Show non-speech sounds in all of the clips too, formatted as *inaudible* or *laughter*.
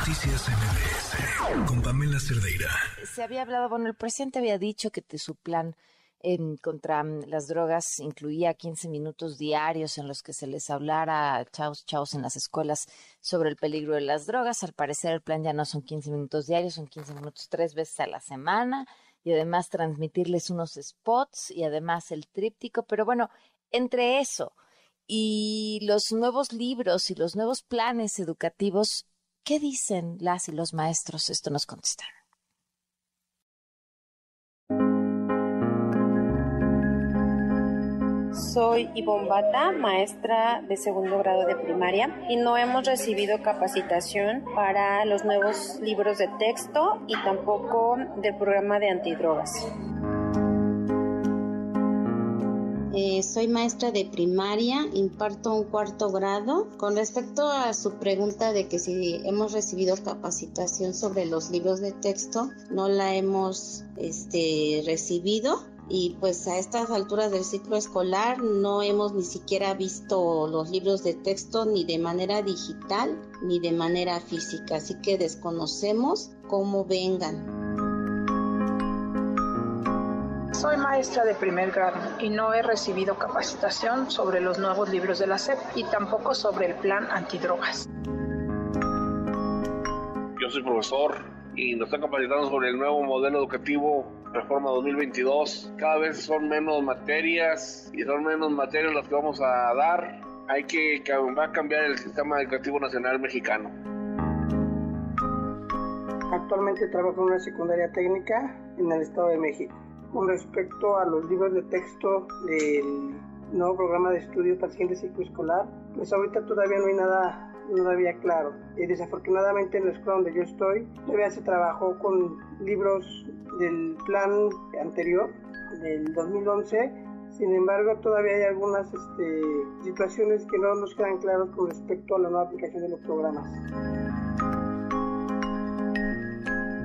Noticias MBS con Pamela Cerdeira. Se había hablado, bueno, el presidente había dicho que su plan contra mm, las drogas incluía 15 minutos diarios en los que se les hablara a chaos chaos en las escuelas sobre el peligro de las drogas. Al parecer el plan ya no son 15 minutos diarios, son 15 minutos tres veces a la semana y además transmitirles unos spots y además el tríptico. Pero bueno, entre eso y los nuevos libros y los nuevos planes educativos, ¿qué dicen las y los maestros? Esto nos contestaron. Soy Ivonne Bata, maestra de segundo grado de primaria y no hemos recibido capacitación para los nuevos libros de texto y tampoco del programa de antidrogas. Soy maestra de primaria, imparto un cuarto grado. Con respecto a su pregunta de que si hemos recibido capacitación sobre los libros de texto, no la hemos este, recibido y pues a estas alturas del ciclo escolar no hemos ni siquiera visto los libros de texto ni de manera digital ni de manera física, así que desconocemos cómo vengan. Soy maestra de primer grado y no he recibido capacitación sobre los nuevos libros de la SEP y tampoco sobre el plan antidrogas. Yo soy profesor y nos están capacitando sobre el nuevo modelo educativo Reforma 2022. Cada vez son menos materias y son menos materias las que vamos a dar. Hay que va a cambiar el sistema educativo nacional mexicano. Actualmente trabajo en una secundaria técnica en el Estado de México. Con respecto a los libros de texto del nuevo programa de estudio para el ciclo escolar, pues ahorita todavía no hay nada todavía claro. Y desafortunadamente en la escuela donde yo estoy, todavía se trabajó con libros del plan anterior, del 2011. Sin embargo, todavía hay algunas este, situaciones que no nos quedan claras con respecto a la nueva aplicación de los programas.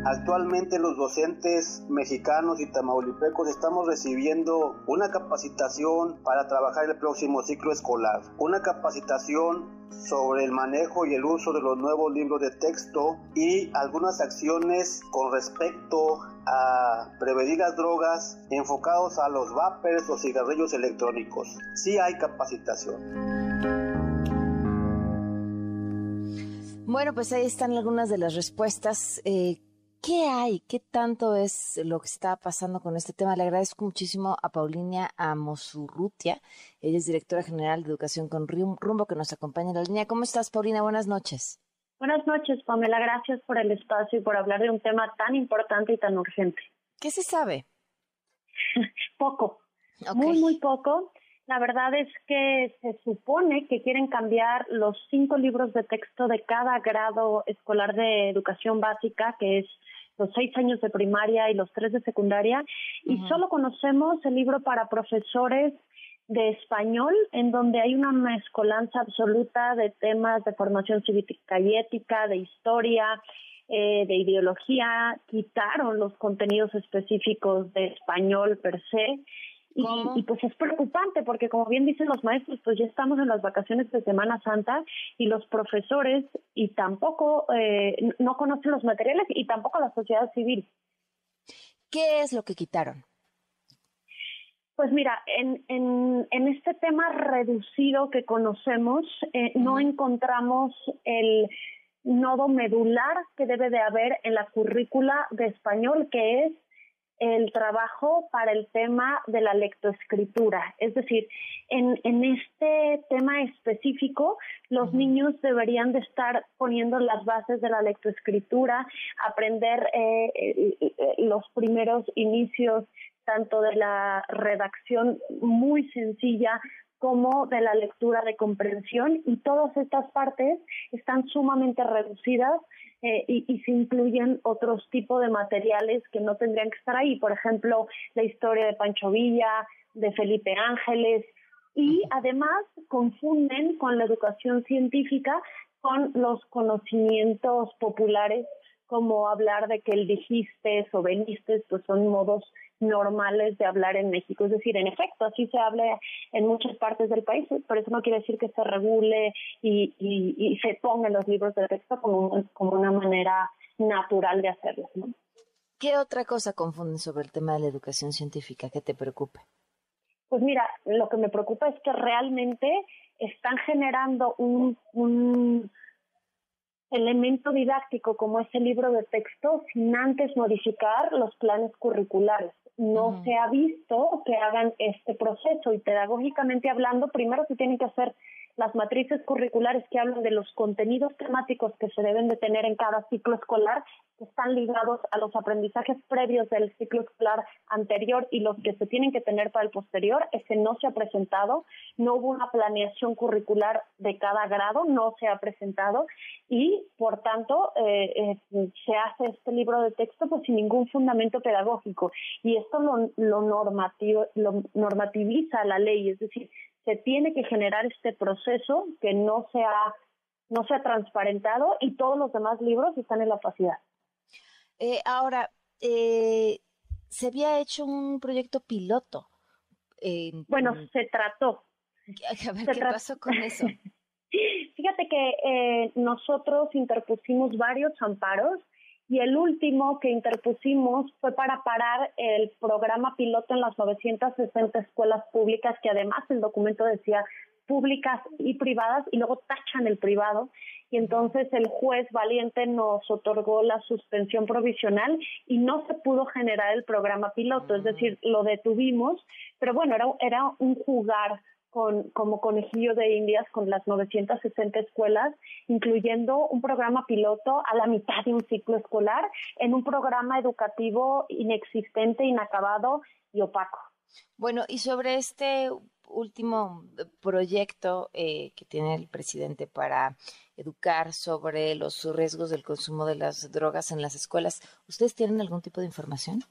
Actualmente los docentes mexicanos y tamaulipecos estamos recibiendo una capacitación para trabajar el próximo ciclo escolar, una capacitación sobre el manejo y el uso de los nuevos libros de texto y algunas acciones con respecto a prevenir las drogas enfocados a los vapers o cigarrillos electrónicos. Sí hay capacitación. Bueno, pues ahí están algunas de las respuestas. Eh, ¿Qué hay? ¿Qué tanto es lo que está pasando con este tema? Le agradezco muchísimo a Paulina Amosurrutia. Ella es directora general de Educación con Rumbo, que nos acompaña en la línea. ¿Cómo estás, Paulina? Buenas noches. Buenas noches, Pamela. Gracias por el espacio y por hablar de un tema tan importante y tan urgente. ¿Qué se sabe? *laughs* poco. Muy, muy poco. La verdad es que se supone que quieren cambiar los cinco libros de texto de cada grado escolar de educación básica, que es los seis años de primaria y los tres de secundaria, y solo conocemos el libro para profesores de español, en donde hay una mezcolanza absoluta de temas de formación cívica y ética, de historia, eh, de ideología, quitaron los contenidos específicos de español per se y, pues es preocupante porque como bien dicen los maestros, pues ya estamos en las vacaciones de Semana Santa y los profesores y tampoco eh, no conocen los materiales y tampoco la sociedad civil. ¿Qué es lo que quitaron? Pues mira, en, en, en este tema reducido que conocemos, eh, no encontramos el nodo medular que debe de haber en la currícula de español, que es el trabajo para el tema de la lectoescritura. Es decir, en, en este tema específico, los niños deberían de estar poniendo las bases de la lectoescritura, aprender eh, eh, eh, los primeros inicios tanto de la redacción muy sencilla como de la lectura de comprensión y todas estas partes están sumamente reducidas eh, y, se incluyen otros tipos de materiales que no tendrían que estar ahí, por ejemplo, la historia de Pancho Villa, de Felipe Ángeles, y además confunden con la educación científica con los conocimientos populares, como hablar de que el dijiste o veniste, pues son modos normales de hablar en México. Es decir, en efecto, así se habla en muchas partes del país, pero eso no quiere decir que se regule y, y, se ponga en los libros de texto como, como una manera natural de hacerlo. ¿no? ¿Qué otra cosa confunden sobre el tema de la educación científica que te preocupe? Pues mira, lo que me preocupa es que realmente están generando un, un elemento didáctico como ese libro de texto sin antes modificar los planes curriculares. No se ha visto que hagan este proceso y pedagógicamente hablando, primero se tienen que hacer las matrices curriculares que hablan de los contenidos temáticos que se deben de tener en cada ciclo escolar, que están ligados a los aprendizajes previos del ciclo escolar anterior y los que se tienen que tener para el posterior, ese no se ha presentado, no hubo una planeación curricular de cada grado, no se ha presentado. Y, por tanto, eh, eh, se hace este libro de texto pues sin ningún fundamento pedagógico. Y esto lo, lo, normativo, lo normativiza la ley, es decir, se tiene que generar este proceso que no se ha, no se ha transparentado y todos los demás libros están en la opacidad. Eh, ahora, eh, se había hecho un proyecto piloto. bueno, se trató. A ver, ¿qué pasó con eso? *laughs* Fíjate que eh, nosotros interpusimos varios amparos y el último que interpusimos fue para parar el programa piloto en las 960 escuelas públicas, que además el documento decía públicas y privadas, y luego tachan el privado. Y entonces el juez valiente nos otorgó la suspensión provisional y no se pudo generar el programa piloto, es decir, lo detuvimos, pero bueno, era, era un jugar con, como conejillo de indias con las 960 escuelas, incluyendo un programa piloto a la mitad de un ciclo escolar en un programa educativo inexistente, inacabado y opaco. Bueno, y sobre este último proyecto eh, que tiene el presidente para educar sobre los riesgos del consumo de las drogas en las escuelas, ¿ustedes tienen algún tipo de información?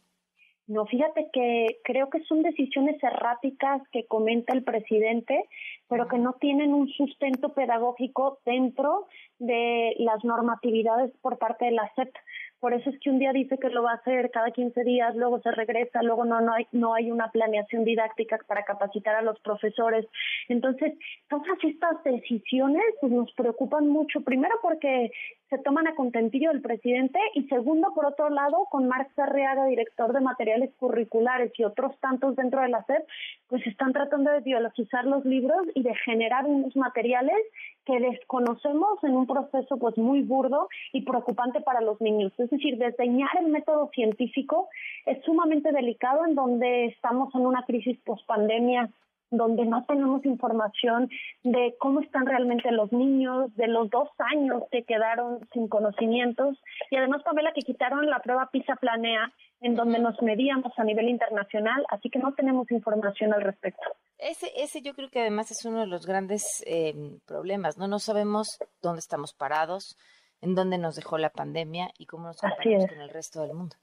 No, fíjate que creo que son decisiones erráticas que comenta el presidente, pero que no tienen un sustento pedagógico dentro de las normatividades por parte de la SEP. Por eso es que un día dice que lo va a hacer cada 15 días, luego se regresa, luego no, no, hay, no hay una planeación didáctica para capacitar a los profesores. Entonces, todas estas decisiones nos preocupan mucho, primero porque se toman a contentillo del presidente y segundo, por otro lado, con Marx Arriaga, director de materiales curriculares y otros tantos dentro de la SEP, pues están tratando de biologizar los libros y de generar unos materiales que desconocemos en un proceso pues muy burdo y preocupante para los niños. Es decir, desdeñar el método científico es sumamente delicado en donde estamos en una crisis post-pandemia donde no tenemos información de cómo están realmente los niños, de los dos años que quedaron sin conocimientos y además Pamela que quitaron la prueba PISA Planea en donde nos medíamos a nivel internacional, así que no tenemos información al respecto. Ese, ese yo creo que además es uno de los grandes eh, problemas, ¿no? No sabemos dónde estamos parados, en dónde nos dejó la pandemia y cómo nos comparamos con el resto del mundo.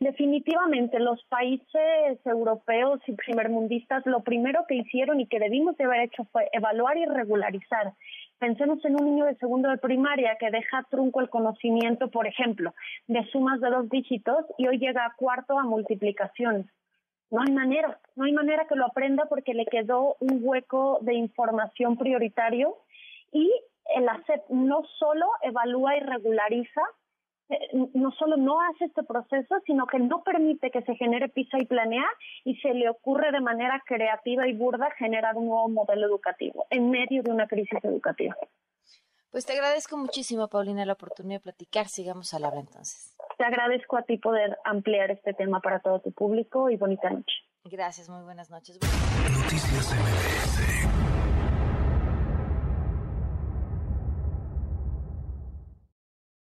Definitivamente, los países europeos y primermundistas lo primero que hicieron y que debimos de haber hecho fue evaluar y regularizar. Pensemos en un niño de segundo de primaria que deja trunco el conocimiento, por ejemplo, de sumas de dos dígitos y hoy llega a cuarto a multiplicaciones. No hay manera, no hay manera que lo aprenda porque le quedó un hueco de información prioritario y el ACEP no solo evalúa y regulariza, eh, no solo no hace este proceso, sino que no permite que se genere PISA y planea y se le ocurre de manera creativa y burda generar un nuevo modelo educativo en medio de una crisis educativa. Pues te agradezco muchísimo, Paulina, la oportunidad de platicar. Sigamos al habla entonces. Te agradezco a ti poder ampliar este tema para todo tu público y bonita noche. Gracias, muy buenas noches. Noticias MBS